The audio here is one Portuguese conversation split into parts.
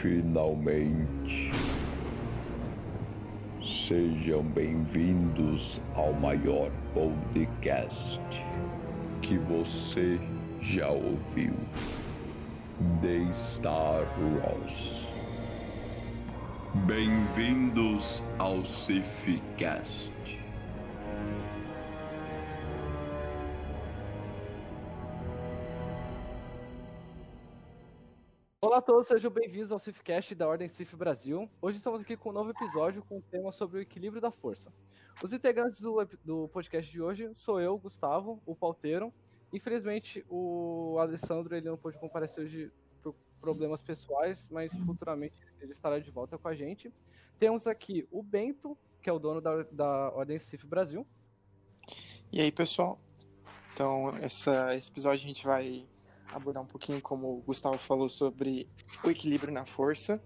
Finalmente. Sejam bem-vindos ao maior podcast que você já ouviu. The Star Wars. Bem-vindos ao Cifcast. Olá a todos, sejam bem-vindos ao Cifcast da Ordem Cif Brasil. Hoje estamos aqui com um novo episódio com um tema sobre o equilíbrio da força. Os integrantes do, do podcast de hoje sou eu, Gustavo, o pauteiro. Infelizmente, o Alessandro ele não pôde comparecer hoje por problemas pessoais, mas futuramente ele estará de volta com a gente. Temos aqui o Bento, que é o dono da, da Ordem Cif Brasil. E aí, pessoal? Então, essa, esse episódio a gente vai abordar um pouquinho, como o Gustavo falou, sobre o equilíbrio na força.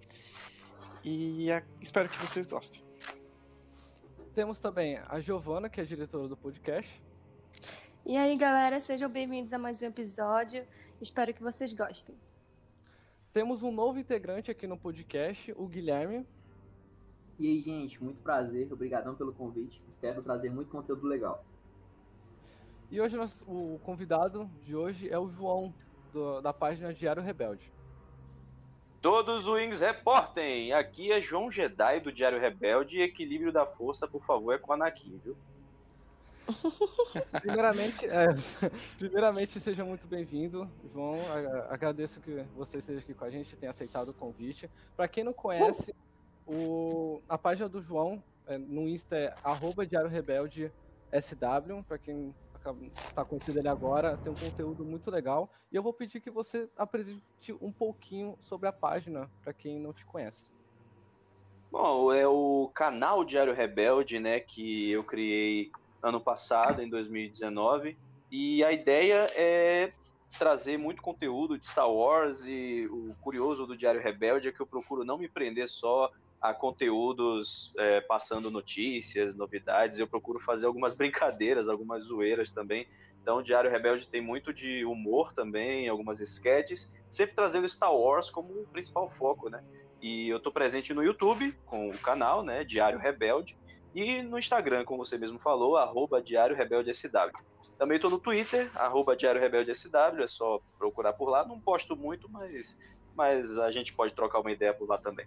E é, espero que vocês gostem. Temos também a Giovana, que é diretora do podcast. E aí, galera, sejam bem-vindos a mais um episódio. Espero que vocês gostem. Temos um novo integrante aqui no podcast, o Guilherme. E aí, gente, muito prazer, obrigadão pelo convite. Espero trazer muito conteúdo legal. E hoje nós, o convidado de hoje é o João, do, da página Diário Rebelde. Todos os Wings reportem! Aqui é João Jedi do Diário Rebelde e equilíbrio da força, por favor, é com a Anakin, viu? primeiramente, é, primeiramente, seja muito bem-vindo, João. Agradeço que você esteja aqui com a gente, tenha aceitado o convite. Para quem não conhece, o, a página do João é, no Insta é arroba Diário Rebelde SW, para quem está conhecido ele agora, tem um conteúdo muito legal. E eu vou pedir que você apresente um pouquinho sobre a página, para quem não te conhece. Bom, é o canal Diário Rebelde, né, que eu criei ano passado, em 2019, e a ideia é trazer muito conteúdo de Star Wars e o curioso do Diário Rebelde é que eu procuro não me prender só a conteúdos é, passando notícias, novidades. Eu procuro fazer algumas brincadeiras, algumas zoeiras também. Então, o Diário Rebelde tem muito de humor também, algumas sketches, sempre trazendo Star Wars como o principal foco, né? E eu estou presente no YouTube com o canal, né, Diário Rebelde, e no Instagram, como você mesmo falou, arroba Diário Rebelde SW. Também estou no Twitter, arroba Diário Rebelde SW, é só procurar por lá. Não posto muito, mas, mas a gente pode trocar uma ideia por lá também.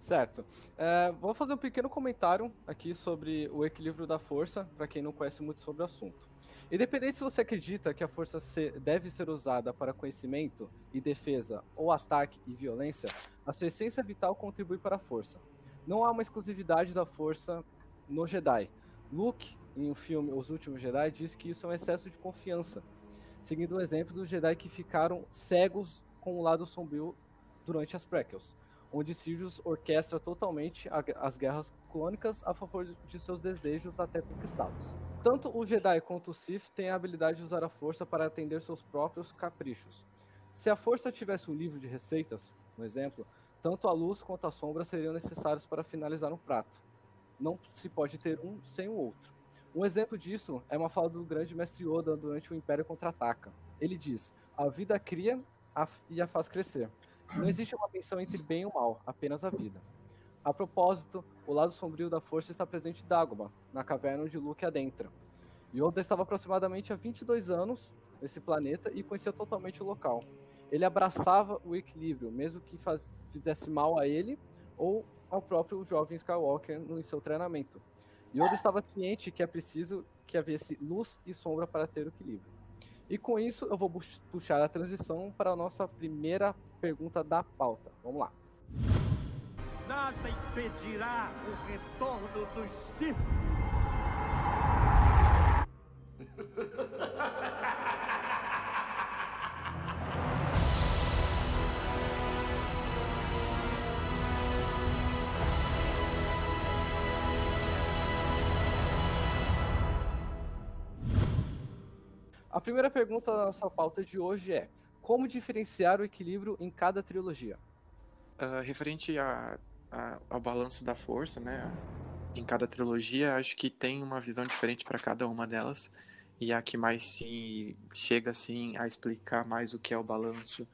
Certo. É, vou fazer um pequeno comentário aqui sobre o equilíbrio da força, para quem não conhece muito sobre o assunto. Independente se você acredita que a força deve ser usada para conhecimento e defesa, ou ataque e violência, a sua essência vital contribui para a força. Não há uma exclusividade da força no Jedi. Luke, em um filme Os Últimos Jedi, diz que isso é um excesso de confiança, seguindo o exemplo dos Jedi que ficaram cegos com o lado sombrio durante as prequels onde Sidious orquestra totalmente as guerras clônicas a favor de seus desejos até conquistados. Tanto o Jedi quanto o Sith têm a habilidade de usar a força para atender seus próprios caprichos. Se a força tivesse um livro de receitas, um exemplo, tanto a luz quanto a sombra seriam necessários para finalizar um prato. Não se pode ter um sem o outro. Um exemplo disso é uma fala do grande mestre Yoda durante o Império Contra-Ataca. Ele diz: A vida cria e a faz crescer. Não existe uma menção entre bem e mal, apenas a vida. A propósito, o lado sombrio da força está presente em Dagobah, na caverna onde Luke adentra. Yoda estava aproximadamente há 22 anos nesse planeta e conhecia totalmente o local. Ele abraçava o equilíbrio, mesmo que faz, fizesse mal a ele ou ao próprio jovem Skywalker no seu treinamento. Yoda estava ciente que é preciso que havesse luz e sombra para ter o equilíbrio. E com isso eu vou puxar a transição para a nossa primeira pergunta da pauta. Vamos lá. Nada impedirá o retorno dos Sith. A primeira pergunta da nossa pauta de hoje é: como diferenciar o equilíbrio em cada trilogia? Uh, referente a, a, ao balanço da força, né? Em cada trilogia, acho que tem uma visão diferente para cada uma delas. E a que mais se chega assim a explicar mais o que é o balanço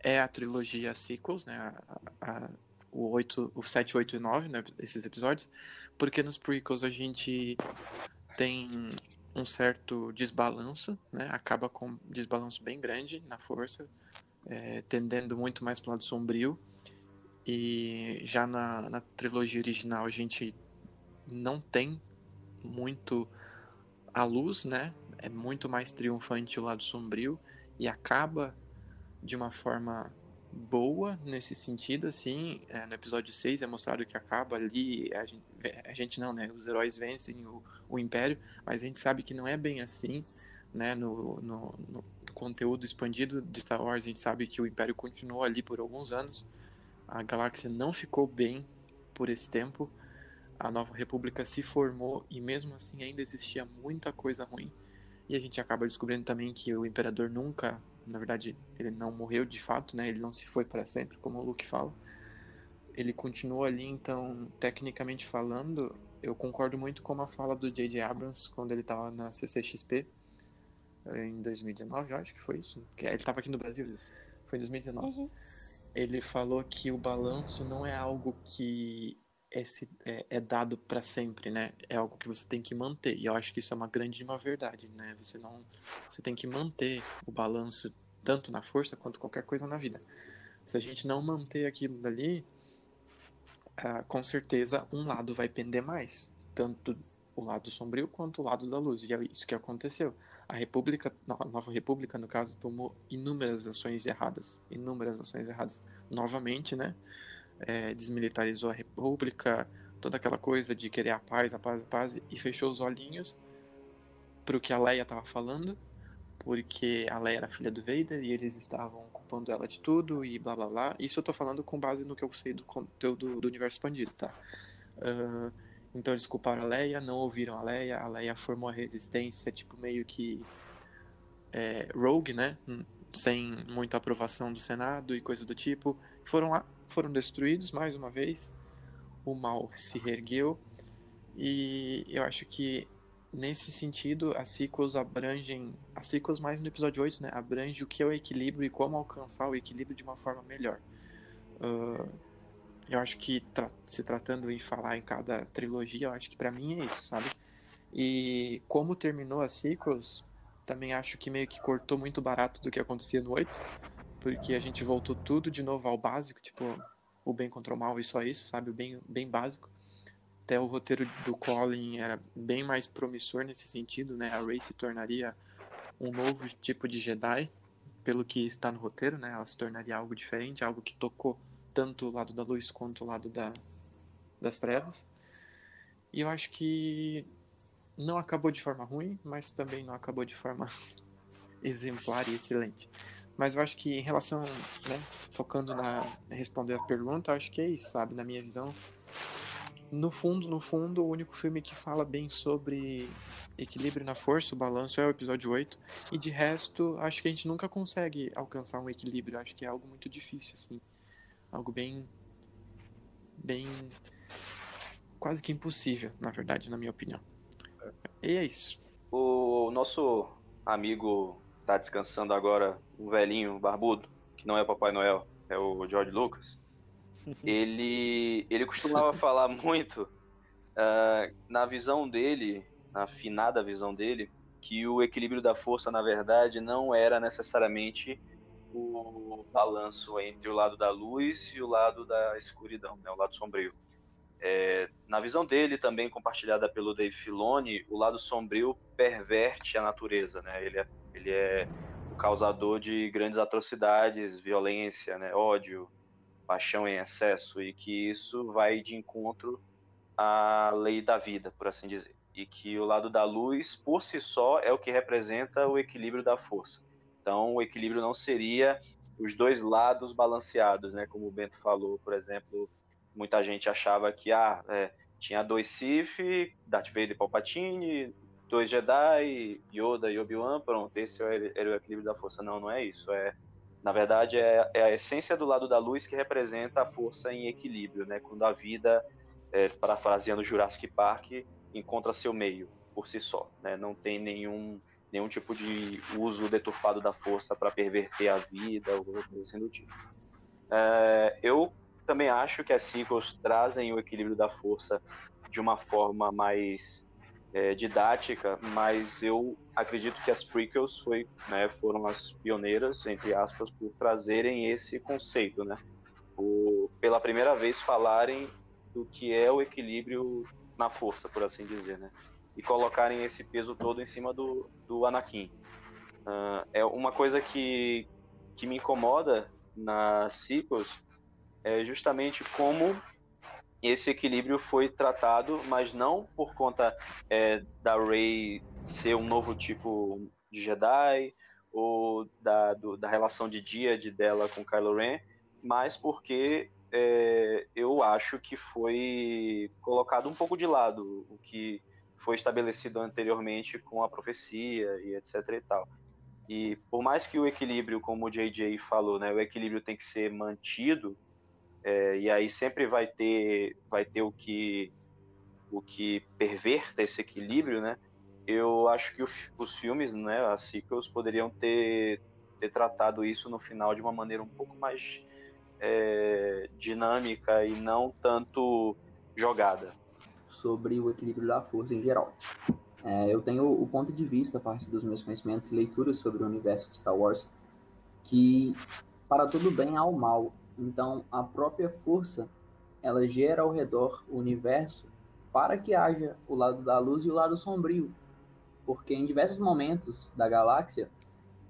é a trilogia sequels, né? A, a, o, 8, o 7, 8 e 9, né? Esses episódios. Porque nos prequels a gente tem um certo desbalanço, né? Acaba com um desbalanço bem grande na força, é, tendendo muito mais para o lado sombrio. E já na, na trilogia original a gente não tem muito a luz, né? É muito mais triunfante o lado sombrio e acaba de uma forma boa nesse sentido, assim. É, no episódio 6 é mostrado que acaba ali, a gente, a gente não, né? Os heróis vencem o, o Império, mas a gente sabe que não é bem assim, né? No, no, no conteúdo expandido de Star Wars, a gente sabe que o Império continuou ali por alguns anos. A galáxia não ficou bem por esse tempo. A Nova República se formou e mesmo assim ainda existia muita coisa ruim. E a gente acaba descobrindo também que o Imperador nunca na verdade, ele não morreu de fato, né? Ele não se foi para sempre, como o Luke fala. Ele continuou ali, então, tecnicamente falando, eu concordo muito com a fala do J.J. Abrams quando ele estava na CCXP eh, em 2019, eu acho que foi isso. Ele estava aqui no Brasil, foi em 2019. Uhum. Ele falou que o balanço não é algo que é, é, é dado para sempre, né? É algo que você tem que manter. E eu acho que isso é uma grande uma verdade, né? Você não, você tem que manter o balanço tanto na força quanto qualquer coisa na vida. Se a gente não manter aquilo dali, ah, com certeza um lado vai pender mais, tanto o lado sombrio quanto o lado da luz. E é isso que aconteceu. A República, a Nova República, no caso, tomou inúmeras ações erradas, inúmeras ações erradas. Novamente, né? É, desmilitarizou a República, toda aquela coisa de querer a paz, a paz, a paz, e fechou os olhinhos para o que a Leia estava falando, porque a Leia era filha do Vader e eles estavam culpando ela de tudo e blá blá blá. Isso eu estou falando com base no que eu sei do conteúdo do universo expandido, tá? Uh, então eles culparam a Leia, não ouviram a Leia, a Leia formou a resistência, tipo, meio que é, rogue, né? Hum, sem muita aprovação do Senado e coisa do tipo. Foram lá, foram destruídos mais uma vez, o mal se reergueu e eu acho que nesse sentido as sequels abrangem, as sequels mais no episódio 8, né, abrange o que é o equilíbrio e como alcançar o equilíbrio de uma forma melhor. Uh, eu acho que tra se tratando em falar em cada trilogia, eu acho que para mim é isso, sabe? E como terminou as sequels, também acho que meio que cortou muito barato do que acontecia no 8 porque a gente voltou tudo de novo ao básico, tipo, o bem contra o mal e só isso, sabe? O bem, bem básico. Até o roteiro do Colin era bem mais promissor nesse sentido, né? A Rey se tornaria um novo tipo de Jedi, pelo que está no roteiro, né? Ela se tornaria algo diferente, algo que tocou tanto o lado da luz quanto o lado da, das trevas. E eu acho que não acabou de forma ruim, mas também não acabou de forma exemplar e excelente. Mas eu acho que em relação, né, focando na responder a pergunta, acho que é isso, sabe, na minha visão. No fundo, no fundo, o único filme que fala bem sobre equilíbrio na força, o balanço, é o episódio 8. E de resto, acho que a gente nunca consegue alcançar um equilíbrio. Acho que é algo muito difícil, assim. Algo bem. bem. quase que impossível, na verdade, na minha opinião. E é isso. O nosso amigo tá descansando agora, um velhinho barbudo, que não é o Papai Noel, é o George Lucas. ele, ele costumava falar muito, uh, na visão dele, na afinada visão dele, que o equilíbrio da força, na verdade, não era necessariamente o balanço entre o lado da luz e o lado da escuridão, né, o lado sombrio. É, na visão dele, também compartilhada pelo Dave Filoni, o lado sombrio perverte a natureza, né? Ele é ele é o causador de grandes atrocidades, violência, né, ódio, paixão em excesso e que isso vai de encontro à lei da vida, por assim dizer. E que o lado da luz, por si só, é o que representa o equilíbrio da força. Então, o equilíbrio não seria os dois lados balanceados, né? Como o Bento falou, por exemplo, muita gente achava que ah, é, tinha dois Sith, Darth Vader e Palpatine, dois Jedi, Yoda e Obi-Wan, pronto, esse era o equilíbrio da força. Não, não é isso. É, na verdade, é, é, a essência do lado da luz que representa a força em equilíbrio, né? Quando a vida, é, parafraseando Jurassic Park, encontra seu meio por si só, né? Não tem nenhum nenhum tipo de uso deturpado da força para perverter a vida ou coisa assim do tipo. É, eu também acho que as sequels trazem o equilíbrio da força de uma forma mais é, didática, mas eu acredito que as prequels foi, né, foram as pioneiras, entre aspas, por trazerem esse conceito, né? Por, pela primeira vez falarem do que é o equilíbrio na força, por assim dizer, né? E colocarem esse peso todo em cima do, do Anakin. Uh, é uma coisa que, que me incomoda nas sequels é justamente como esse equilíbrio foi tratado, mas não por conta é, da Rey ser um novo tipo de Jedi ou da, do, da relação de dia de dela com Kylo Ren, mas porque é, eu acho que foi colocado um pouco de lado o que foi estabelecido anteriormente com a profecia e etc e tal. E por mais que o equilíbrio, como o JJ falou, né, o equilíbrio tem que ser mantido, é, e aí sempre vai ter, vai ter o que o que perverta esse equilíbrio, né? Eu acho que o, os filmes, né, as sequels, poderiam ter, ter tratado isso no final de uma maneira um pouco mais é, dinâmica e não tanto jogada. Sobre o equilíbrio da força em geral. É, eu tenho o ponto de vista, a partir dos meus conhecimentos e leituras sobre o universo de Star Wars, que para tudo bem há o mal, então, a própria força, ela gera ao redor o universo para que haja o lado da luz e o lado sombrio. Porque em diversos momentos da galáxia,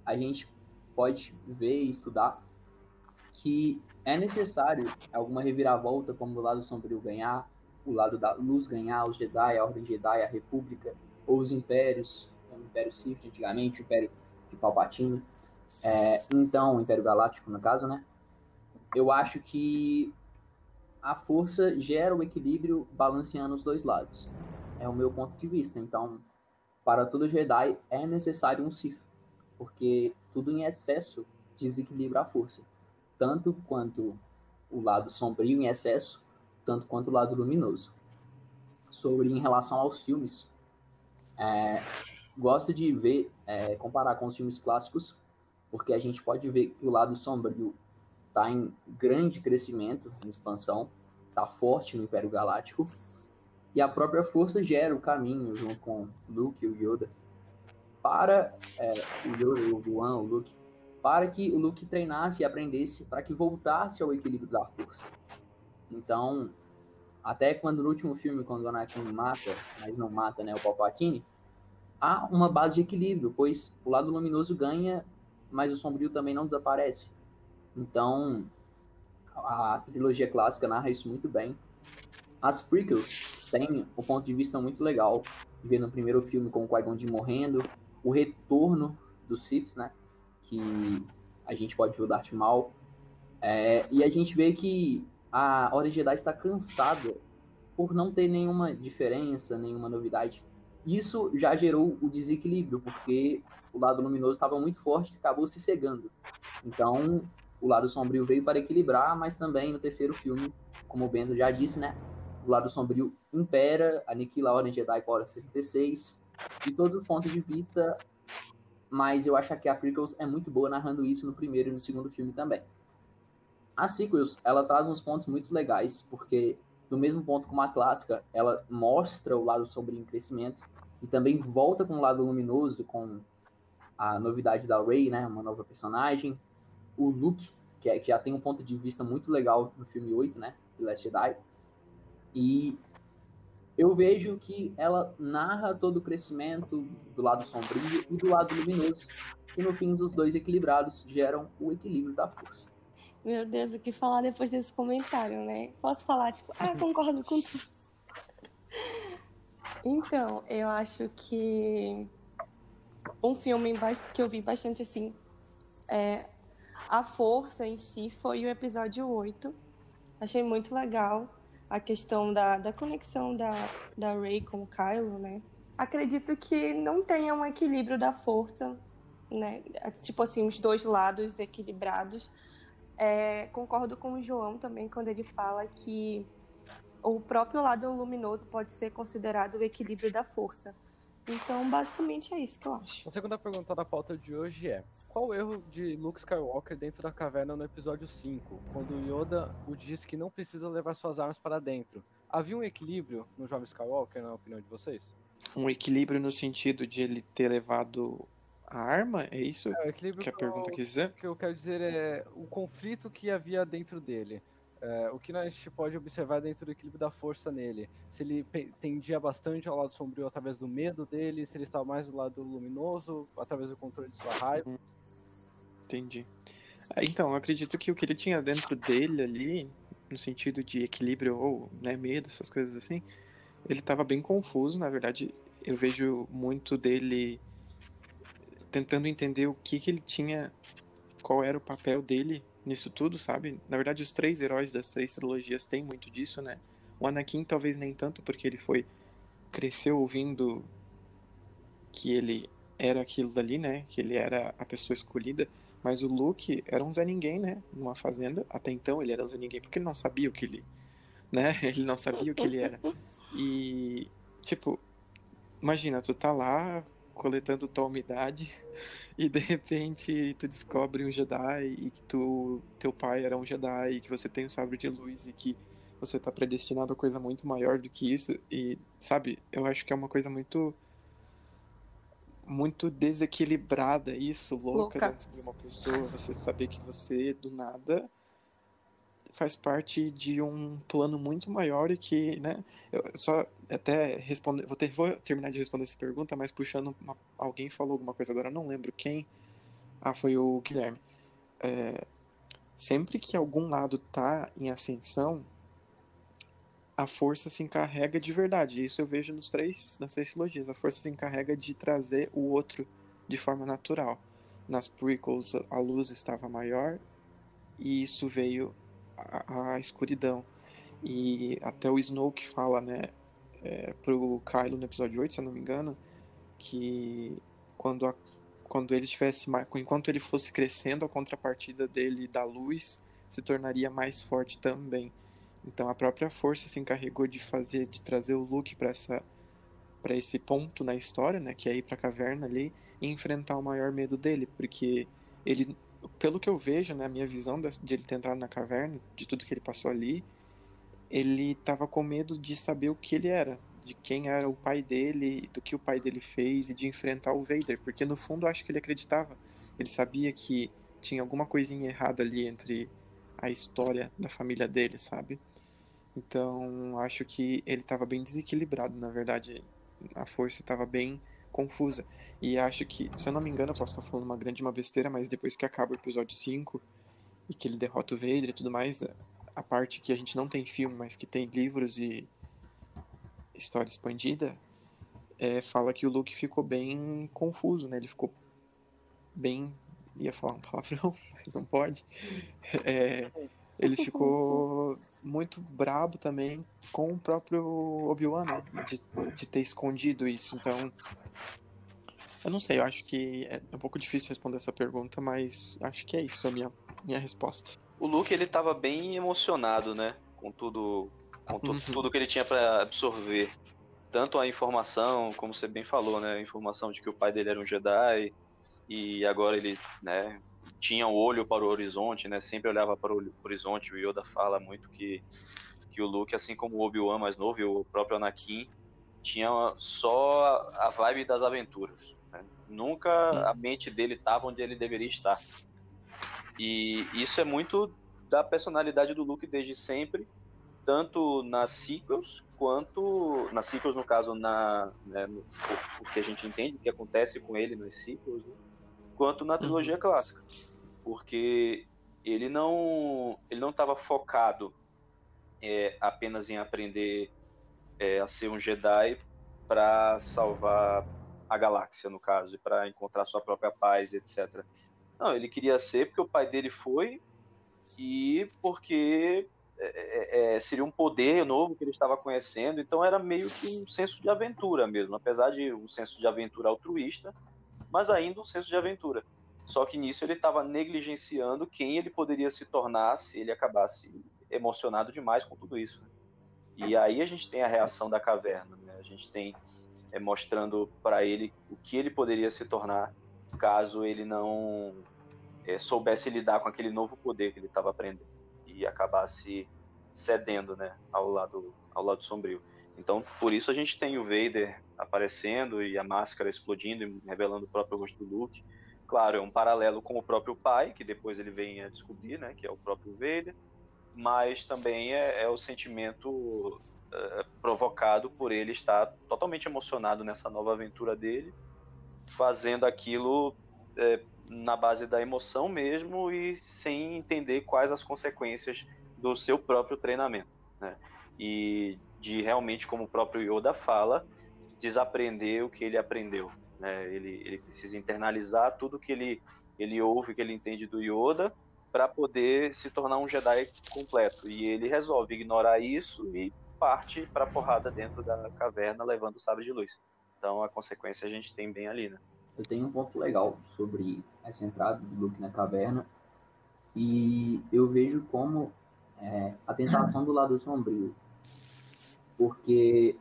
a gente pode ver e estudar que é necessário alguma reviravolta, como o lado sombrio ganhar, o lado da luz ganhar, os Jedi, a Ordem Jedi, a República, ou os Impérios, o Império Sith antigamente, o Império de Palpatine, é, então o Império Galáctico no caso, né? Eu acho que a força gera o equilíbrio balanceando os dois lados. É o meu ponto de vista. Então, para todo Jedi é necessário um Sith, porque tudo em excesso desequilibra a força, tanto quanto o lado sombrio em excesso, tanto quanto o lado luminoso. Sobre em relação aos filmes, é, gosto de ver, é, comparar com os filmes clássicos, porque a gente pode ver que o lado sombrio está em grande crescimento, em expansão, está forte no Império Galáctico, e a própria força gera o caminho, junto com Luke e o Yoda, para é, o Yoda, o Obi-Wan, o Luke, para que o Luke treinasse e aprendesse, para que voltasse ao equilíbrio da força. Então, até quando no último filme, quando o Anakin mata, mas não mata né, o Palpatine, há uma base de equilíbrio, pois o lado luminoso ganha, mas o sombrio também não desaparece. Então, a trilogia clássica narra isso muito bem. As prequels têm um ponto de vista muito legal, ver no primeiro filme com o Qui-Gon morrendo, o retorno dos Sith, né, que a gente pode ver o Darth Maul, é, e a gente vê que a Ordem Jedi está cansada por não ter nenhuma diferença, nenhuma novidade. Isso já gerou o desequilíbrio, porque o lado luminoso estava muito forte e acabou se cegando. Então, o lado sombrio veio para equilibrar, mas também no terceiro filme, como o Bento já disse, né? O lado sombrio impera, aniquila a Ordem Jedi para Hora 66, de todos os pontos de vista, mas eu acho que a Prequels é muito boa narrando isso no primeiro e no segundo filme também. A Sequels, ela traz uns pontos muito legais, porque no mesmo ponto como a clássica, ela mostra o lado sombrio em crescimento, e também volta com o lado luminoso, com a novidade da Rey, né, uma nova personagem, o Luke, que, é, que já tem um ponto de vista muito legal no filme 8, né? The Last Jedi. E eu vejo que ela narra todo o crescimento do lado sombrio e do lado luminoso. E no fim, os dois equilibrados geram o equilíbrio da força. Meu Deus, o que falar depois desse comentário, né? Posso falar, tipo, ah, concordo com tudo. Então, eu acho que um filme que eu vi bastante assim é a força em si foi o episódio 8. Achei muito legal a questão da, da conexão da, da Rey com o Kylo, né? Acredito que não tenha um equilíbrio da força, né? Tipo assim, os dois lados equilibrados. É, concordo com o João também quando ele fala que o próprio lado luminoso pode ser considerado o equilíbrio da força. Então, basicamente é isso que eu acho. A segunda pergunta da pauta de hoje é: Qual o erro de Luke Skywalker dentro da caverna no episódio 5, quando Yoda o disse que não precisa levar suas armas para dentro? Havia um equilíbrio no jovem Skywalker, na opinião de vocês? Um equilíbrio no sentido de ele ter levado a arma? É isso É, o equilíbrio que a eu- pergunta quis dizer? O que eu quero dizer é o conflito que havia dentro dele. É, o que a gente pode observar dentro do equilíbrio da força nele. Se ele tendia bastante ao lado sombrio através do medo dele, se ele estava mais do lado luminoso, através do controle de sua raiva. Entendi. Ah, Então, eu acredito que o que ele tinha dentro dele ali, no sentido de equilíbrio ou né, medo, essas coisas assim, ele estava bem confuso. Na verdade, eu vejo muito dele tentando entender o que, que ele tinha, qual era o papel dele nisso tudo, sabe? Na verdade, os três heróis das três trilogias têm muito disso, né? O Anakin talvez nem tanto, porque ele foi cresceu ouvindo que ele era aquilo dali, né? Que ele era a pessoa escolhida. Mas o Luke era um Zé Ninguém, né? Numa fazenda. Até então ele era um Zé Ninguém, porque ele não sabia o que ele. Né? Ele não sabia o que ele era. E, tipo, imagina, tu tá lá coletando tua umidade e de repente tu descobre um Jedi e que tu, teu pai era um Jedi e que você tem um sabre de luz e que você tá predestinado a coisa muito maior do que isso. E, sabe, eu acho que é uma coisa muito muito desequilibrada isso, louca, Louca. dentro de uma pessoa, você saber que você do nada faz parte de um plano muito maior e que, né, eu só até responder, vou, ter, vou terminar de responder essa pergunta, mas puxando uma- alguém falou alguma coisa agora, não lembro quem. Ah, foi o Guilherme. É, sempre que algum lado tá em ascensão, a força se encarrega de verdade. Isso eu vejo nos três, nas três trilogias. A força se encarrega de trazer o outro de forma natural. Nas prequels a luz estava maior e isso veio a, a escuridão. E até o Snoke fala, né, é, pro Kylo no episódio 8, se eu não me engano, que quando, a, quando ele tivesse enquanto ele fosse crescendo, a contrapartida dele da luz se tornaria mais forte também. Então a própria força se encarregou de fazer, de trazer o Luke para essa para esse ponto na história, né, que é ir para a caverna ali e enfrentar o maior medo dele, porque ele, pelo que eu vejo, né, a minha visão de ele ter entrado na caverna, de tudo que ele passou ali, ele estava com medo de saber o que ele era, de quem era o pai dele, do que o pai dele fez e de enfrentar o Vader, porque no fundo eu acho que ele acreditava, ele sabia que tinha alguma coisinha errada ali entre a história da família dele, sabe? Então, acho que ele estava bem desequilibrado, na verdade, a força estava bem confusa. E acho que, se eu não me engano, eu posso estar falando uma grande uma besteira, mas depois que acaba o episódio 5 e que ele derrota o Vader e tudo mais, a parte que a gente não tem filme, mas que tem livros e história expandida, é, fala que o Luke ficou bem confuso, né? Ele ficou bem. ia falar um palavrão, mas não pode. É, ele ficou muito brabo também com o próprio Obi-Wan, né? De, de ter escondido isso. Então, eu não sei, eu acho que é um pouco difícil responder essa pergunta, mas acho que é isso a minha, minha resposta. O Luke, ele tava bem emocionado, né? Com tudo, com tu- Uhum. tudo que ele tinha pra absorver. Tanto a informação, como você bem falou, né? A informação de que o pai dele era um Jedi e agora ele, né? Tinha o olho para o horizonte, né? Sempre olhava para o horizonte. O Yoda fala muito que, que o Luke, assim como o Obi-Wan mais novo e o próprio Anakin, tinha só a vibe das aventuras. né? Nunca a mente dele estava onde ele deveria estar. E isso é muito da personalidade do Luke desde sempre, tanto nas sequels quanto nas sequels no caso na né, no- o, o que a gente entende o que acontece com ele nas sequels, né, quanto na trilogia clássica, porque ele não ele não estava focado é, apenas em aprender é, a ser um Jedi para salvar a galáxia no caso e para encontrar sua própria paz, etc. Não, ele queria ser porque o pai dele foi e porque é, é, é, seria um poder novo que ele estava conhecendo, então era meio que um senso de aventura mesmo, apesar de um senso de aventura altruísta, mas ainda um senso de aventura. Só que nisso ele estava negligenciando quem ele poderia se tornar se ele acabasse emocionado demais com tudo isso. né? E aí a gente tem a reação da caverna, né? a gente tem é, mostrando para ele o que ele poderia se tornar caso ele não é, soubesse lidar com aquele novo poder que ele estava aprendendo e acabasse cedendo, né, ao lado ao lado sombrio. Então, por isso a gente tem o Vader aparecendo e a máscara explodindo e revelando o próprio rosto do Luke. Claro, é um paralelo com o próprio pai, que depois ele vem a descobrir, né, que é o próprio Vader, mas também é, é o sentimento uh, provocado por ele estar totalmente emocionado nessa nova aventura dele, fazendo aquilo é, na base da emoção mesmo e sem entender quais as consequências do seu próprio treinamento. Né? E de realmente, como o próprio Yoda fala, desaprender o que ele aprendeu. Né? Ele, ele precisa internalizar tudo que ele, ele ouve, que ele entende do Yoda, para poder se tornar um Jedi completo. E ele resolve ignorar isso e parte para a porrada dentro da caverna, levando o sabre de luz. Então a consequência a gente tem bem ali, né? Eu tenho um ponto legal sobre essa entrada do Luke na caverna e eu vejo como é, a tentação do lado sombrio, porque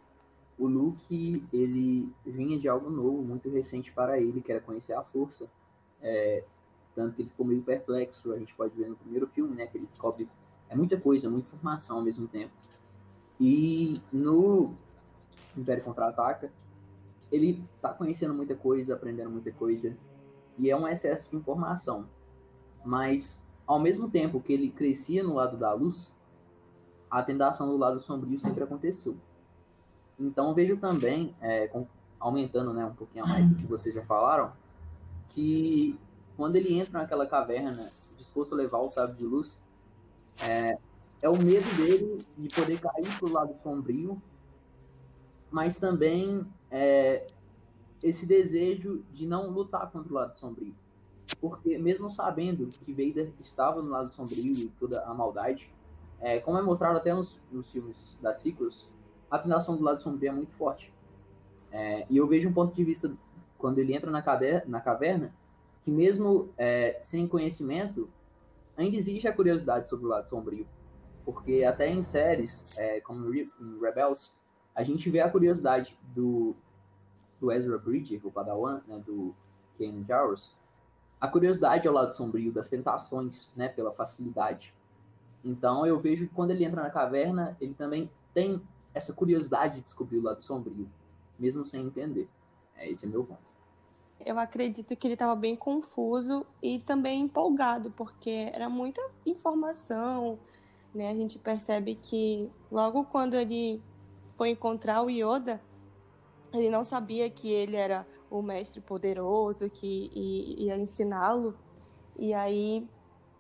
o Luke ele vinha de algo novo, muito recente para ele, que era conhecer a força. É, tanto que ele ficou meio perplexo, a gente pode ver no primeiro filme, né, que ele descobre é muita coisa, muita informação ao mesmo tempo. E no Império Contra-Ataca, ele tá conhecendo muita coisa, aprendendo muita coisa, e é um excesso de informação. Mas, ao mesmo tempo que ele crescia no lado da luz, a tentação do lado sombrio sempre aconteceu. Então, vejo também, é, com, aumentando né, um pouquinho a mais do que vocês já falaram, que quando ele entra naquela caverna, disposto a levar o sábio de luz, é, é o medo dele de poder cair pro lado sombrio, mas também é, esse desejo de não lutar contra o lado sombrio. Porque mesmo sabendo que Vader estava no lado sombrio e toda a maldade, é, como é mostrado até nos, nos filmes da Sequels, a afinação do lado sombrio é muito forte. É, e eu vejo um ponto de vista, quando ele entra na, caverna, na caverna que mesmo é, sem conhecimento, ainda existe a curiosidade sobre o lado sombrio. Porque até em séries, é, como em Rebels, a gente vê a curiosidade do, do Ezra Bridger, o Padawan, né, do Ken Jarrus, a curiosidade ao lado sombrio, das tentações, né, pela facilidade. Então eu vejo que quando ele entra na caverna, ele também tem essa curiosidade de descobrir o lado sombrio, mesmo sem entender. É, esse é meu ponto. Eu acredito que ele estava bem confuso e também empolgado, porque era muita informação, né? A gente percebe que logo quando ele foi encontrar o Yoda, ele não sabia que ele era o mestre poderoso que ia ensiná-lo. E aí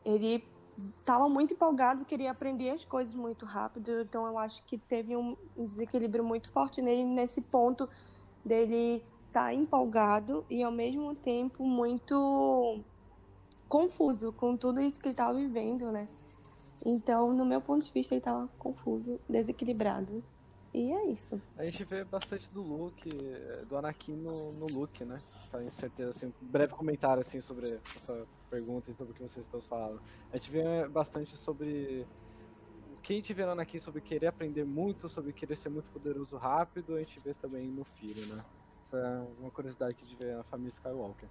ele estava muito empolgado, queria aprender as coisas muito rápido. Então eu acho que teve um desequilíbrio muito forte nele nesse ponto dele estar tá empolgado e ao mesmo tempo muito confuso com tudo isso que ele estava vivendo, né? Então, no meu ponto de vista, ele estava confuso, desequilibrado. E é isso. A gente vê bastante do Luke, do Anakin no, no Luke, né? Tenho certeza, assim, um breve comentário, assim, sobre essa pergunta e sobre o que vocês estão falando. A gente vê bastante sobre o que a gente vê no Anakin sobre querer aprender muito, sobre querer ser muito poderoso rápido, a gente vê também no filho, né? Essa é uma curiosidade que a gente vê na família Skywalker.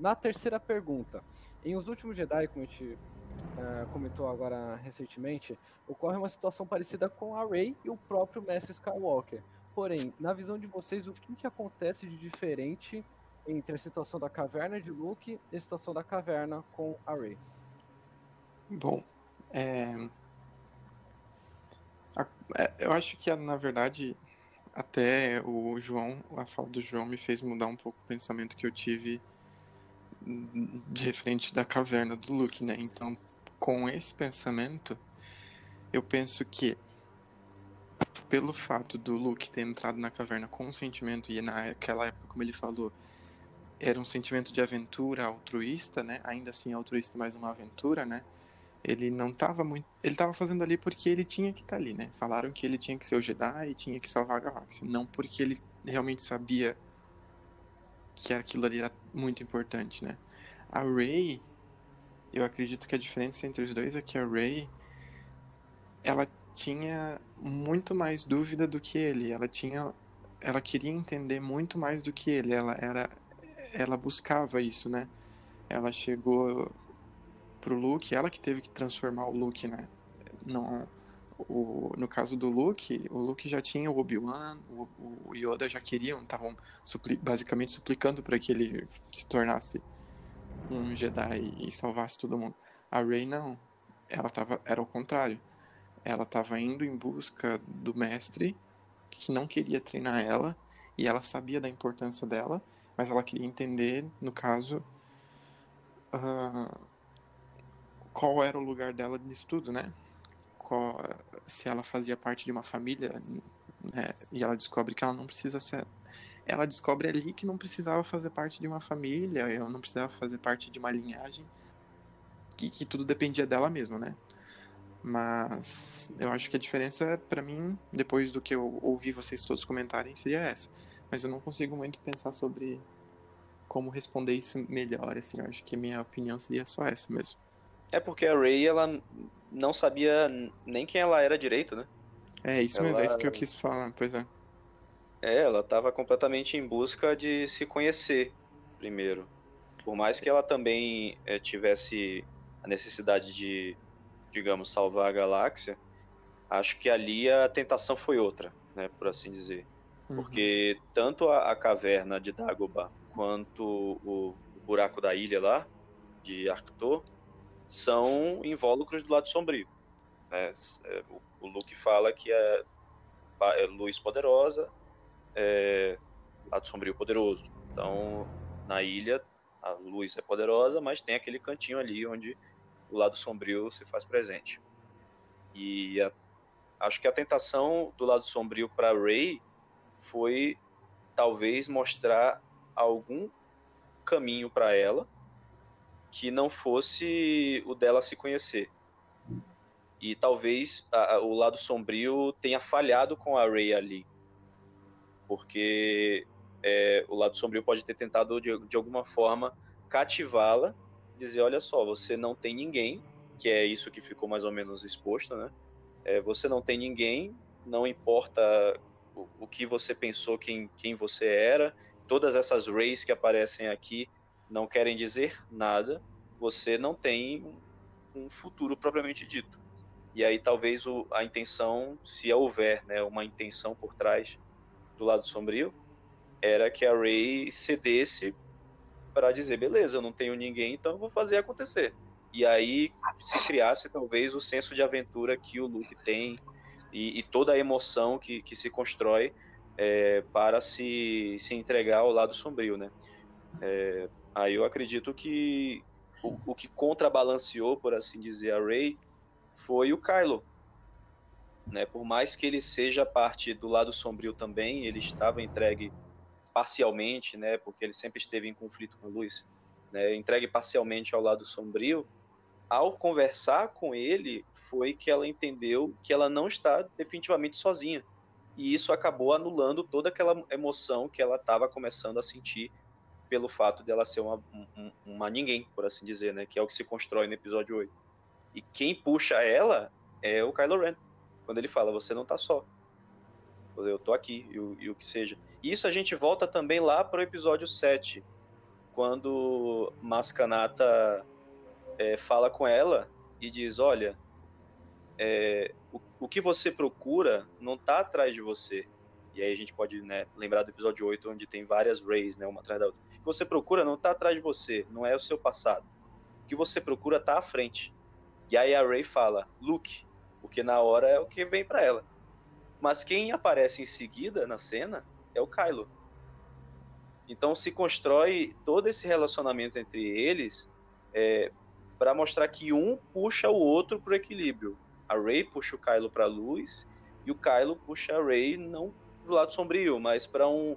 Na terceira pergunta, em Os Últimos Jedi, como a gente uh, comentou agora recentemente, ocorre uma situação parecida com a Rey e o próprio Mestre Skywalker. Porém, na visão de vocês, o que, que acontece de diferente entre a situação da caverna de Luke e a situação da caverna com a Rey? Bom, é... é eu acho que na verdade até o João, a fala do João me fez mudar um pouco o pensamento que eu tive de referente da caverna do Luke, né? Então, com esse pensamento, eu penso que pelo fato do Luke ter entrado na caverna com um sentimento e naquela época, como ele falou, era um sentimento de aventura altruísta, né? Ainda assim altruísta, mas uma aventura, né? Ele não estava muito, ele estava fazendo ali porque ele tinha que estar tá ali, né? Falaram que ele tinha que ser o Jedi e tinha que salvar a galáxia, não porque ele realmente sabia que aquilo ali era muito importante, né? A Rey, eu acredito que a diferença entre os dois é que a Rey, ela tinha muito mais dúvida do que ele. Ela tinha ela queria entender muito mais do que ele. Ela era, ela buscava isso, né? Ela chegou pro Luke, ela que teve que transformar o Luke, né? Não, o, no caso do Luke, o Luke já tinha o Obi-Wan, o, o, Yoda já queriam, estavam supli basicamente suplicando para que ele se tornasse um Jedi e salvasse todo mundo. A Rey não, ela tava, era o contrário. Ela estava indo em busca do mestre que não queria treinar ela e ela sabia da importância dela, mas ela queria entender, no caso, uh, qual era o lugar dela nisso tudo, né? Qual, se ela fazia parte de uma família, né? E ela descobre que ela não precisa ser. Ela descobre ali que não precisava fazer parte de uma família, ela não precisava fazer parte de uma linhagem, que, que tudo dependia dela mesma, né? Mas eu acho que a diferença, para mim, depois do que eu ouvi vocês todos comentarem, seria essa. Mas eu não consigo muito pensar sobre como responder isso melhor, assim. Eu acho que minha opinião seria só essa mesmo. É porque a Ray, ela não sabia nem quem ela era direito, né? É, isso ela... mesmo, é isso que eu quis falar, pois é. É, ela estava completamente em busca de se conhecer primeiro. Por mais que ela também é, tivesse a necessidade de, digamos, salvar a galáxia, acho que ali a tentação foi outra, né, por assim dizer. Uhum. Porque tanto a, a, caverna de Dagobah quanto o, o buraco da ilha lá, de Arctur, são invólucros do lado sombrio. Né? É, o, Luke fala que é, é luz poderosa, é lado sombrio poderoso. Então, na ilha, a luz é poderosa, mas tem aquele cantinho ali onde o lado sombrio se faz presente. E a, acho que a tentação do lado sombrio para Rey foi talvez mostrar algum caminho para ela que não fosse o dela se conhecer. E talvez a, o lado sombrio tenha falhado com a Rey ali. Porque é, o lado sombrio pode ter tentado, de, de alguma forma, cativá-la, dizer: olha só, você não tem ninguém, que é isso que ficou mais ou menos exposto, né? É, você não tem ninguém, não importa o, o que você pensou, quem, quem você era, todas essas Rays que aparecem aqui não querem dizer nada, você não tem um futuro propriamente dito. E aí talvez o, a intenção, se houver né, uma intenção por trás do lado sombrio, era que a Ray cedesse para dizer, beleza, eu não tenho ninguém, então eu vou fazer acontecer. E aí se criasse talvez o senso de aventura que o Luke tem e, e toda a emoção que, que se constrói é, para se, se entregar ao lado sombrio, né? É, Aí eu acredito que o, o que contrabalanceou, por assim dizer, a Ray foi o Kylo. Né? Por mais que ele seja parte do lado sombrio também, ele estava entregue parcialmente, né? Porque ele sempre esteve em conflito com a luz, né? Entregue parcialmente ao lado sombrio. Ao conversar com ele, foi que ela entendeu que ela não está definitivamente sozinha. E isso acabou anulando toda aquela emoção que ela estava começando a sentir pelo fato dela ser uma, uma, uma ninguém, por assim dizer, né? Que é o que se constrói no episódio 8. E quem puxa ela é o Kylo Ren. Quando ele fala, você não tá só. Eu tô aqui, e o, e o que seja. Isso a gente volta também lá pro episódio 7, quando Mascanata é, fala com ela e diz, olha, é, o, o que você procura não tá atrás de você. E aí a gente pode né, lembrar do episódio 8, onde tem várias Rays, né, uma atrás da outra que você procura não está atrás de você, não é o seu passado. O que você procura está à frente. E aí a Ray fala, Luke, porque na hora é o que vem para ela. Mas quem aparece em seguida na cena é o Kylo. Então se constrói todo esse relacionamento entre eles é, para mostrar que um puxa o outro para o equilíbrio. A Ray puxa o Kylo para a luz e o Kylo puxa a Ray não para o lado sombrio, mas para um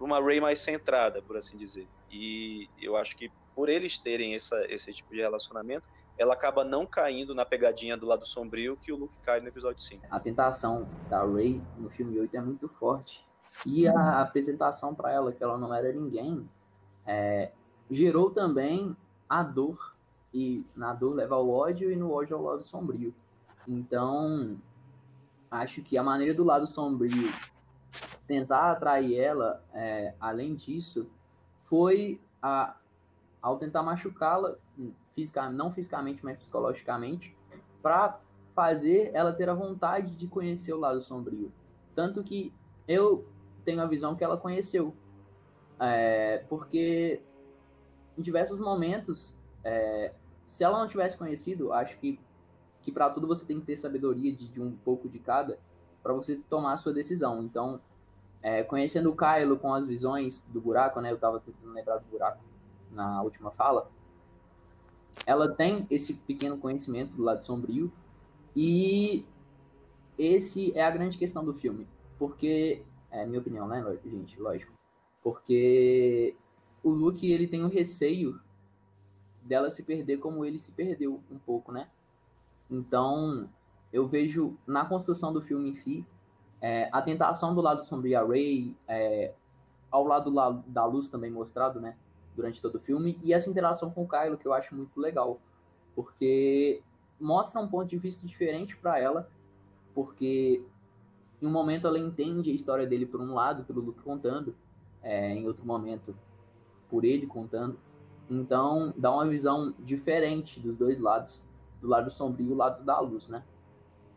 uma Ray mais centrada, por assim dizer. E eu acho que por eles terem essa, esse tipo de relacionamento, ela acaba não caindo na pegadinha do lado sombrio que o Luke cai no episódio 5. A tentação da Ray no filme 8 é muito forte. E a apresentação para ela, que ela não era ninguém, é, gerou também a dor. E na dor leva ao ódio e no ódio ao lado sombrio. Então, acho que a maneira do lado sombrio tentar atrair ela, é, além disso, foi a, ao tentar machucá-la, fisicamente, não fisicamente, mas psicologicamente, para fazer ela ter a vontade de conhecer o lado sombrio. Tanto que eu tenho a visão que ela conheceu. É, porque em diversos momentos, é, se ela não tivesse conhecido, acho que, que para tudo você tem que ter sabedoria de, de um pouco de cada para você tomar a sua decisão. Então, é, conhecendo o Kylo com as visões do buraco, né? Eu estava tentando lembrar do buraco na última fala. Ela tem esse pequeno conhecimento do lado sombrio e esse é a grande questão do filme, porque é minha opinião, né, gente, lógico. Porque o Luke ele tem o um receio dela se perder como ele se perdeu um pouco, né? Então, eu vejo na construção do filme em si é, a tentação do lado sombrio a Rey, é, ao lado da luz também mostrado, né? Durante todo o filme, e essa interação com o Kylo que eu acho muito legal, porque mostra um ponto de vista diferente para ela, porque em um momento ela entende a história dele por um lado, pelo Luke contando, é, em outro momento por ele contando. Então dá uma visão diferente dos dois lados, do lado sombrio e o lado da luz, né?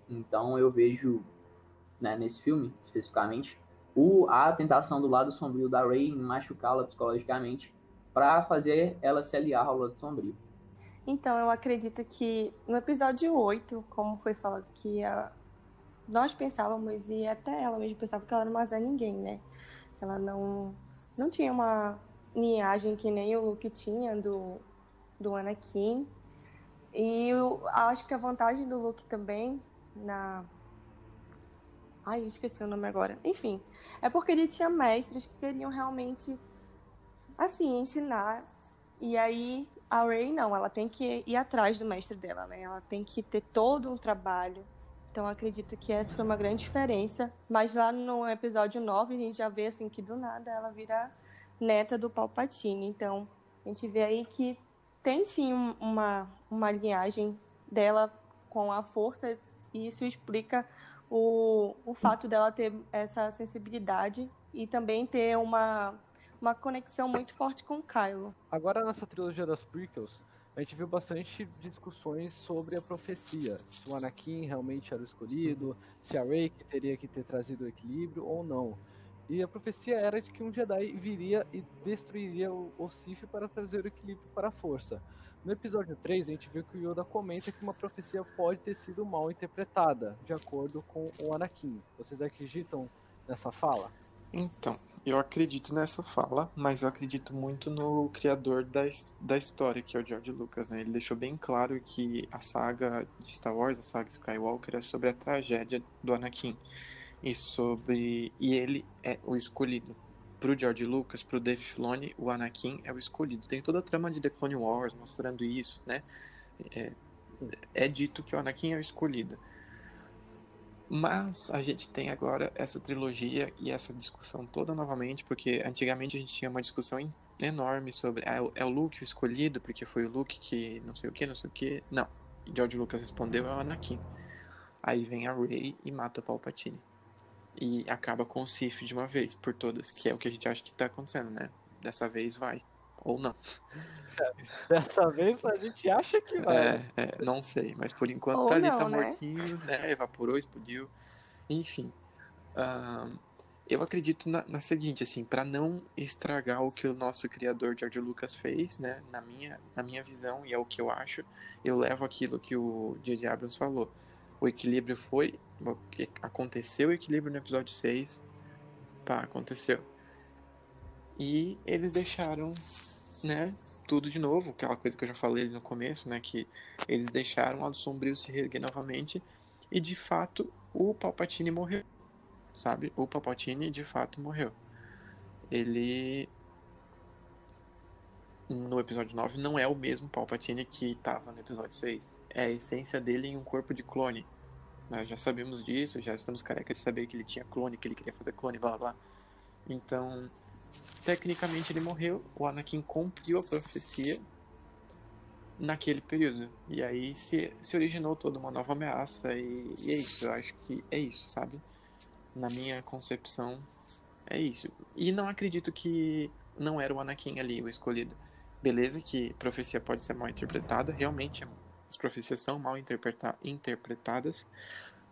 Então eu vejo né, nesse filme, especificamente, o, a tentação do lado sombrio da Rey em machucá-la psicologicamente para fazer ela se aliar ao lado sombrio. Então, eu acredito que no episódio 8, como foi falado que a, nós pensávamos, e até ela mesma pensava que ela não mais é ninguém, né? Ela não, não tinha uma linhagem que nem o Luke tinha do, do Anakin. E eu acho que a vantagem do Luke também na Ai, esqueci o nome agora. Enfim, é porque ele tinha mestres que queriam realmente, assim, ensinar. E aí a Ray não, ela tem que ir atrás do mestre dela, né? Ela tem que ter todo um trabalho. Então acredito que essa foi uma grande diferença. Mas lá no episódio 9 a gente já vê assim que do nada ela vira neta do Palpatine. Então a gente vê aí que tem sim uma, uma linhagem dela com a força e isso explica o, o fato dela ter essa sensibilidade e também ter uma, uma conexão muito forte com o Kylo. Agora nessa trilogia das prequels, a gente viu bastante discussões sobre a profecia. Se o Anakin realmente era o escolhido, se a Rey teria que ter trazido o equilíbrio ou não. E a profecia era de que um Jedi viria e destruiria o, o Sith para trazer o equilíbrio para a força. No episódio 3, a gente vê que o Yoda comenta que uma profecia pode ter sido mal interpretada, de acordo com o Anakin. Vocês acreditam nessa fala? Então, eu acredito nessa fala, mas eu acredito muito no criador da, da história, que é o George Lucas. Né? Ele deixou bem claro que a saga de Star Wars, a saga Skywalker, é sobre a tragédia do Anakin. E sobre. E ele é o escolhido pro George Lucas, pro Dave Filoni, o Anakin é o escolhido. Tem toda a trama de The Clone Wars mostrando isso, né? É, é dito que o Anakin é o escolhido. Mas a gente tem agora essa trilogia e essa discussão toda novamente, porque antigamente a gente tinha uma discussão enorme sobre ah, é o Luke o escolhido, porque foi o Luke que não sei o que, não sei o que. Não. George Lucas respondeu, é o Anakin. Aí vem a Rey e mata o Palpatine e acaba com o Sif de uma vez por todas, que é o que a gente acha que tá acontecendo, né? Dessa vez vai. Ou não. Dessa vez a gente acha que vai. É, é não sei, mas por enquanto Ou tá ali, não, tá né? mortinho, né? Evaporou, explodiu. Enfim. eu acredito na, na seguinte, assim, para não estragar o que o nosso criador George Lucas fez, né? Na minha, na minha visão, e é o que eu acho, eu levo aquilo que o J.J. Abrams falou. O equilíbrio foi. Aconteceu o equilíbrio no episódio 6. Pá, aconteceu. E eles deixaram, né, tudo de novo, aquela coisa que eu já falei no começo, né, que eles deixaram o lado sombrio se reerguer novamente e de fato o Palpatine morreu, sabe? O Palpatine de fato morreu. Ele no episódio 9 não é o mesmo Palpatine que estava no episódio 6. É a essência dele em um corpo de clone. Nós já sabemos disso, já estamos carecas de saber que ele tinha clone, que ele queria fazer clone, blá blá. Então, tecnicamente ele morreu, o Anakin cumpriu a profecia naquele período. E aí se, se originou toda uma nova ameaça e, e é isso, eu acho que é isso, sabe? Na minha concepção, É isso. E não acredito que não era o Anakin ali o escolhido. Beleza que profecia pode ser mal interpretada, realmente as profecias são mal interpreta interpretadas,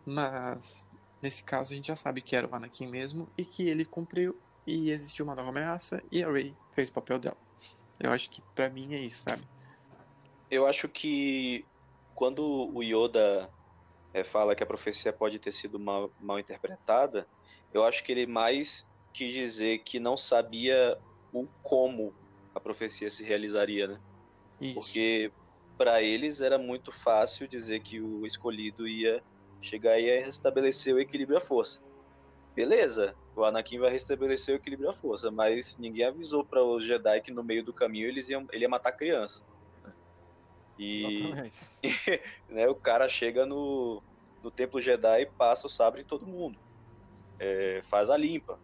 mas nesse caso a gente já sabe que era o Anakin mesmo e que ele cumpriu e existiu uma nova ameaça e a Rey fez o papel dela. Eu acho que para mim é isso, sabe? Eu acho que quando o Yoda é, fala que a profecia pode ter sido mal, mal interpretada, eu acho que ele mais quis dizer que não sabia o como a profecia se realizaria, né? Isso. Porque para eles era muito fácil dizer que o escolhido ia chegar e ia restabelecer o equilíbrio à força. Beleza, o Anakin vai restabelecer o equilíbrio à força, mas ninguém avisou para os Jedi que no meio do caminho eles iam, ele ia matar criança. E né, o cara chega no, no Templo Jedi e passa o sabre em todo mundo. É, faz a limpa.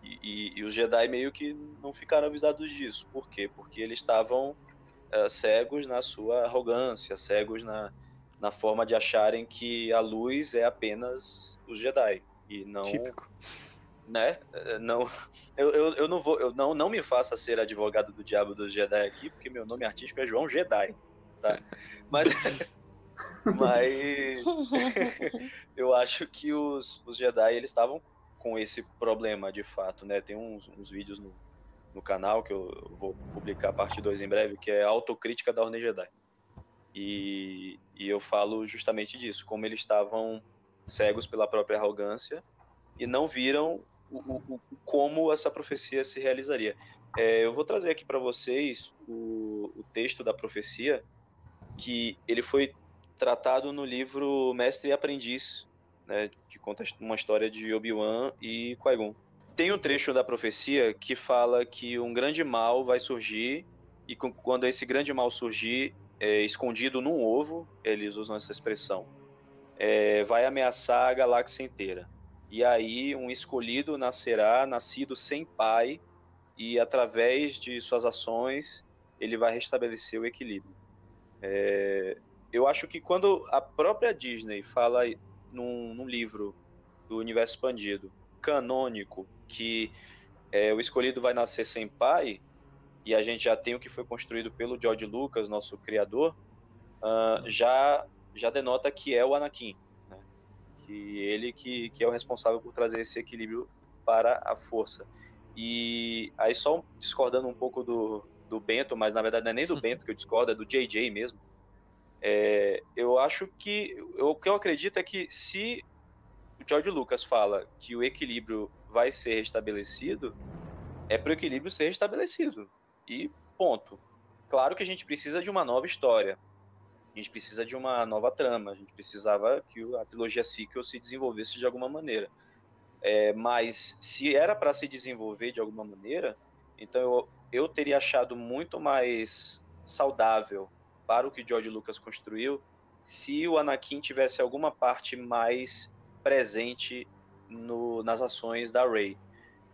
E, e- e os Jedi meio que não ficaram avisados disso. Por quê? Porque eles estavam é, cegos na sua arrogância, cegos na, na forma de acharem que a luz é apenas os Jedi. E não Típico. né? Eh, Não, eu, eu, eu não vou, eu não, não me faça ser advogado do diabo dos Jedi aqui, porque meu nome artístico é João Jedi, tá? Mas, mas eu acho que os, os Jedi eles estavam com esse problema de fato, né? Tem uns, uns vídeos no, no canal que eu vou publicar a parte 2 em breve, que é autocrítica da Ordem Jedi. E, e eu falo justamente disso, como eles estavam cegos pela própria arrogância e não viram o, o- o- como essa profecia se realizaria. É, eu vou trazer aqui para vocês o, o texto da profecia, que ele foi tratado no livro Mestre e Aprendiz, né, que conta uma história de Obi-Wan e Qui-Gon. Tem um trecho da profecia que fala que um grande mal vai surgir e quando esse grande mal surgir, é, escondido num ovo, eles usam essa expressão, é, vai ameaçar a galáxia inteira. E aí um escolhido nascerá, nascido sem pai, e através de suas ações ele vai restabelecer o equilíbrio. É, eu acho que quando a própria Disney fala num, num livro do universo expandido, canônico, que é, o escolhido vai nascer sem pai, e a gente já tem o que foi construído pelo George Lucas, nosso criador, ah, já, já denota que é o Anakin né? que ele que, que é o responsável por trazer esse equilíbrio para a força. E aí só discordando um pouco do, do Bento, mas na verdade não é nem do Bento que eu discordo, é do JJ mesmo. É, eu acho que eu- o que eu acredito é que se o George Lucas fala que o equilíbrio vai ser restabelecido, é para o equilíbrio ser restabelecido. E ponto. Claro que a gente precisa de uma nova história. A gente precisa de uma nova trama. A gente precisava que a trilogia sequel se desenvolvesse de alguma maneira. É, mas se era para se desenvolver de alguma maneira, então eu, eu teria achado muito mais saudável para o que George Lucas construiu se o Anakin tivesse alguma parte mais presente no- nas ações da Rey.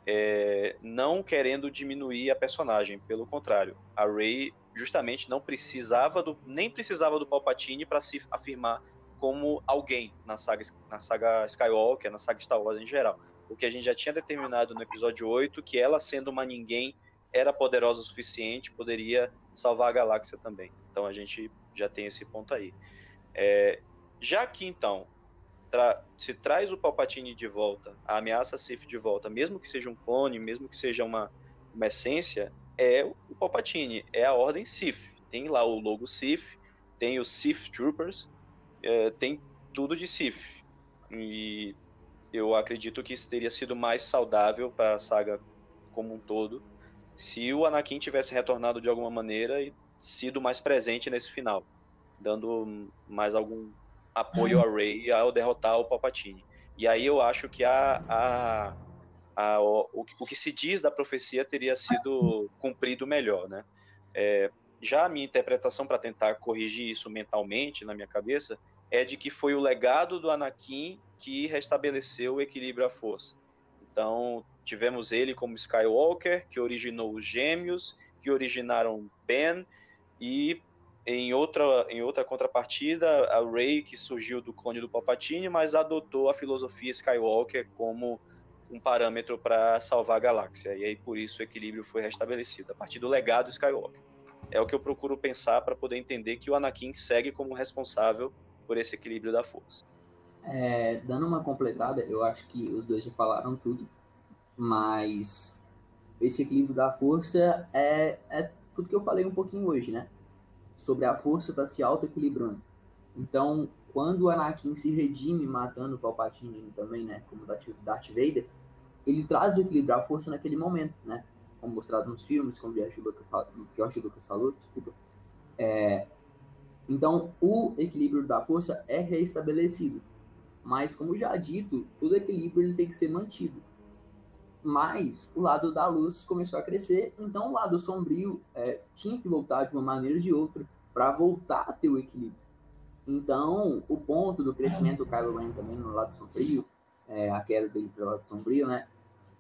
É, não querendo diminuir a personagem, pelo contrário, a Rey justamente não precisava do nem precisava do Palpatine para se afirmar como alguém na saga na saga Skywalker, na saga Star Wars em geral. Porque a gente já tinha determinado no episódio 8 que ela sendo uma ninguém era poderosa o suficiente, poderia salvar a galáxia também. Então a gente já tem esse ponto aí. É, já que então tra- se traz o Palpatine de volta, a ameaça Sith de volta, mesmo que seja um clone, mesmo que seja uma, uma essência, é o Palpatine, é a Ordem Sith. Tem lá o logo Sith, tem os Sith Troopers, é, tem tudo de Sith. E eu acredito que isso teria sido mais saudável para a saga como um todo se o Anakin tivesse retornado de alguma maneira e sido mais presente nesse final, dando mais algum apoio a Rey ao derrotar o Palpatine. E aí eu acho que a, a, a- o, o que se diz da profecia teria sido cumprido melhor, né? É, já a minha interpretação para tentar corrigir isso mentalmente na minha cabeça é de que foi o legado do Anakin que restabeleceu o equilíbrio à força. Então, tivemos ele como Skywalker, que originou os gêmeos, que originaram Ben, e em outra, em outra contrapartida, a Rey, que surgiu do clone do Palpatine, mas adotou a filosofia Skywalker como um parâmetro para salvar a galáxia. E aí por isso o equilíbrio foi restabelecido a partir do legado Skywalker. É o que eu procuro pensar para poder entender que o Anakin segue como responsável por esse equilíbrio da força. É, dando uma completada, eu acho que os dois já falaram tudo, mas esse equilíbrio da força é, é tudo que eu falei um pouquinho hoje, né? Sobre a força estar tá se auto-equilibrando. Então, quando o Anakin se redime matando o Palpatine também, né? Como Darth Vader, ele traz o equilíbrio à força naquele momento, né? Como mostrado nos filmes, como o Lucas, George Lucas falou, desculpa. É, então, o equilíbrio da força é reestabelecido. Mas, como já dito, todo equilíbrio ele tem que ser mantido. Mas o lado da luz começou a crescer, então o lado sombrio é, tinha que voltar de uma maneira ou de outra para voltar a ter o equilíbrio. Então, o ponto do crescimento do Kylo Ren também no lado sombrio, é, a queda dele pelo lado sombrio, né?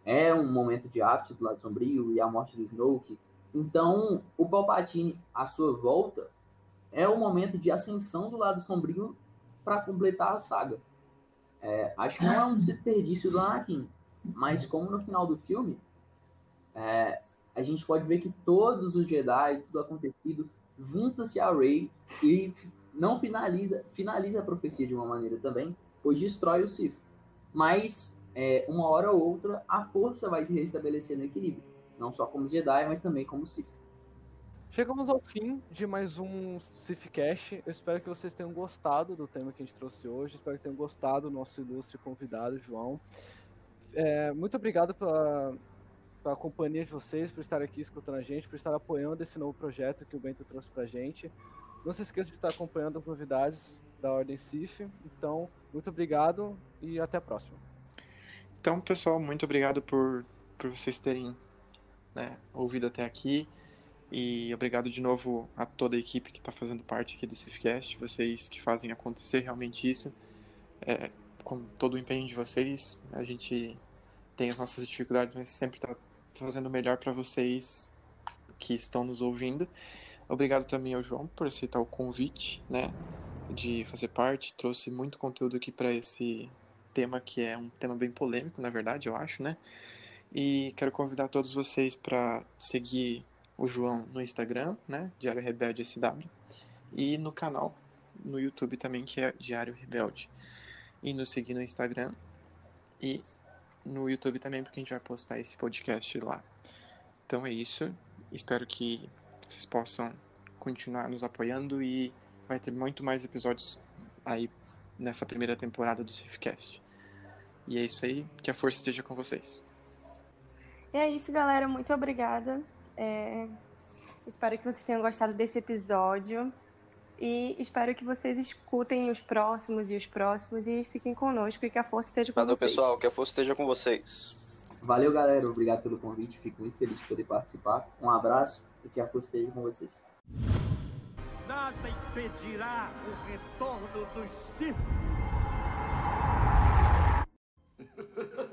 É um momento de ápice do lado sombrio e a morte do Snoke. Então, o Palpatine, a sua volta, é o momento de ascensão do lado sombrio para completar a saga. É, acho que não é um desperdício do Anakin, mas como no final do filme, é, a gente pode ver que todos os Jedi, tudo acontecido, junta-se a Rey e não finaliza, finaliza a profecia de uma maneira também, pois destrói o Sith. Mas é, uma hora ou outra a força vai se restabelecer no equilíbrio, não só como Jedi, mas também como Sith. Chegamos ao fim de mais um Cifcast. Eu espero que vocês tenham gostado do tema que a gente trouxe hoje. Espero que tenham gostado do nosso ilustre convidado, João. É, muito obrigado pela, pela companhia de vocês, por estar aqui escutando a gente, por estar apoiando esse novo projeto que o Bento trouxe pra gente. Não se esqueça de estar acompanhando as novidades da Ordem CIF. Então, muito obrigado e até a próxima. Então, pessoal, muito obrigado por, por vocês terem né, ouvido até aqui. E obrigado de novo a toda a equipe que está fazendo parte aqui do Cifcast, vocês que fazem acontecer realmente isso. É, com todo o empenho de vocês, a gente tem as nossas dificuldades, mas sempre está fazendo o melhor para vocês que estão nos ouvindo. Obrigado também ao João por aceitar o convite, né, de fazer parte. Trouxe muito conteúdo aqui para esse tema que é um tema bem polêmico, na verdade, eu acho, né? E quero convidar todos vocês para seguir o João no Instagram, né? Diário Rebelde SW. E no canal, no YouTube também, que é Diário Rebelde. E nos seguir no Instagram e no YouTube também, porque a gente vai postar esse podcast lá. Então é isso. Espero que vocês possam continuar nos apoiando e vai ter muito mais episódios aí nessa primeira temporada do Safecast. E é isso aí, que a força esteja com vocês. E é isso, galera. Muito obrigada. É... Espero que vocês tenham gostado desse episódio. E espero que vocês escutem os próximos e os próximos e fiquem conosco e que a força esteja com Valeu, vocês. pessoal, que a força esteja com vocês. Valeu, galera. Obrigado pelo convite. Fico muito feliz de poder participar. Um abraço e que a força esteja com vocês. Nada impedirá o retorno dos Sith.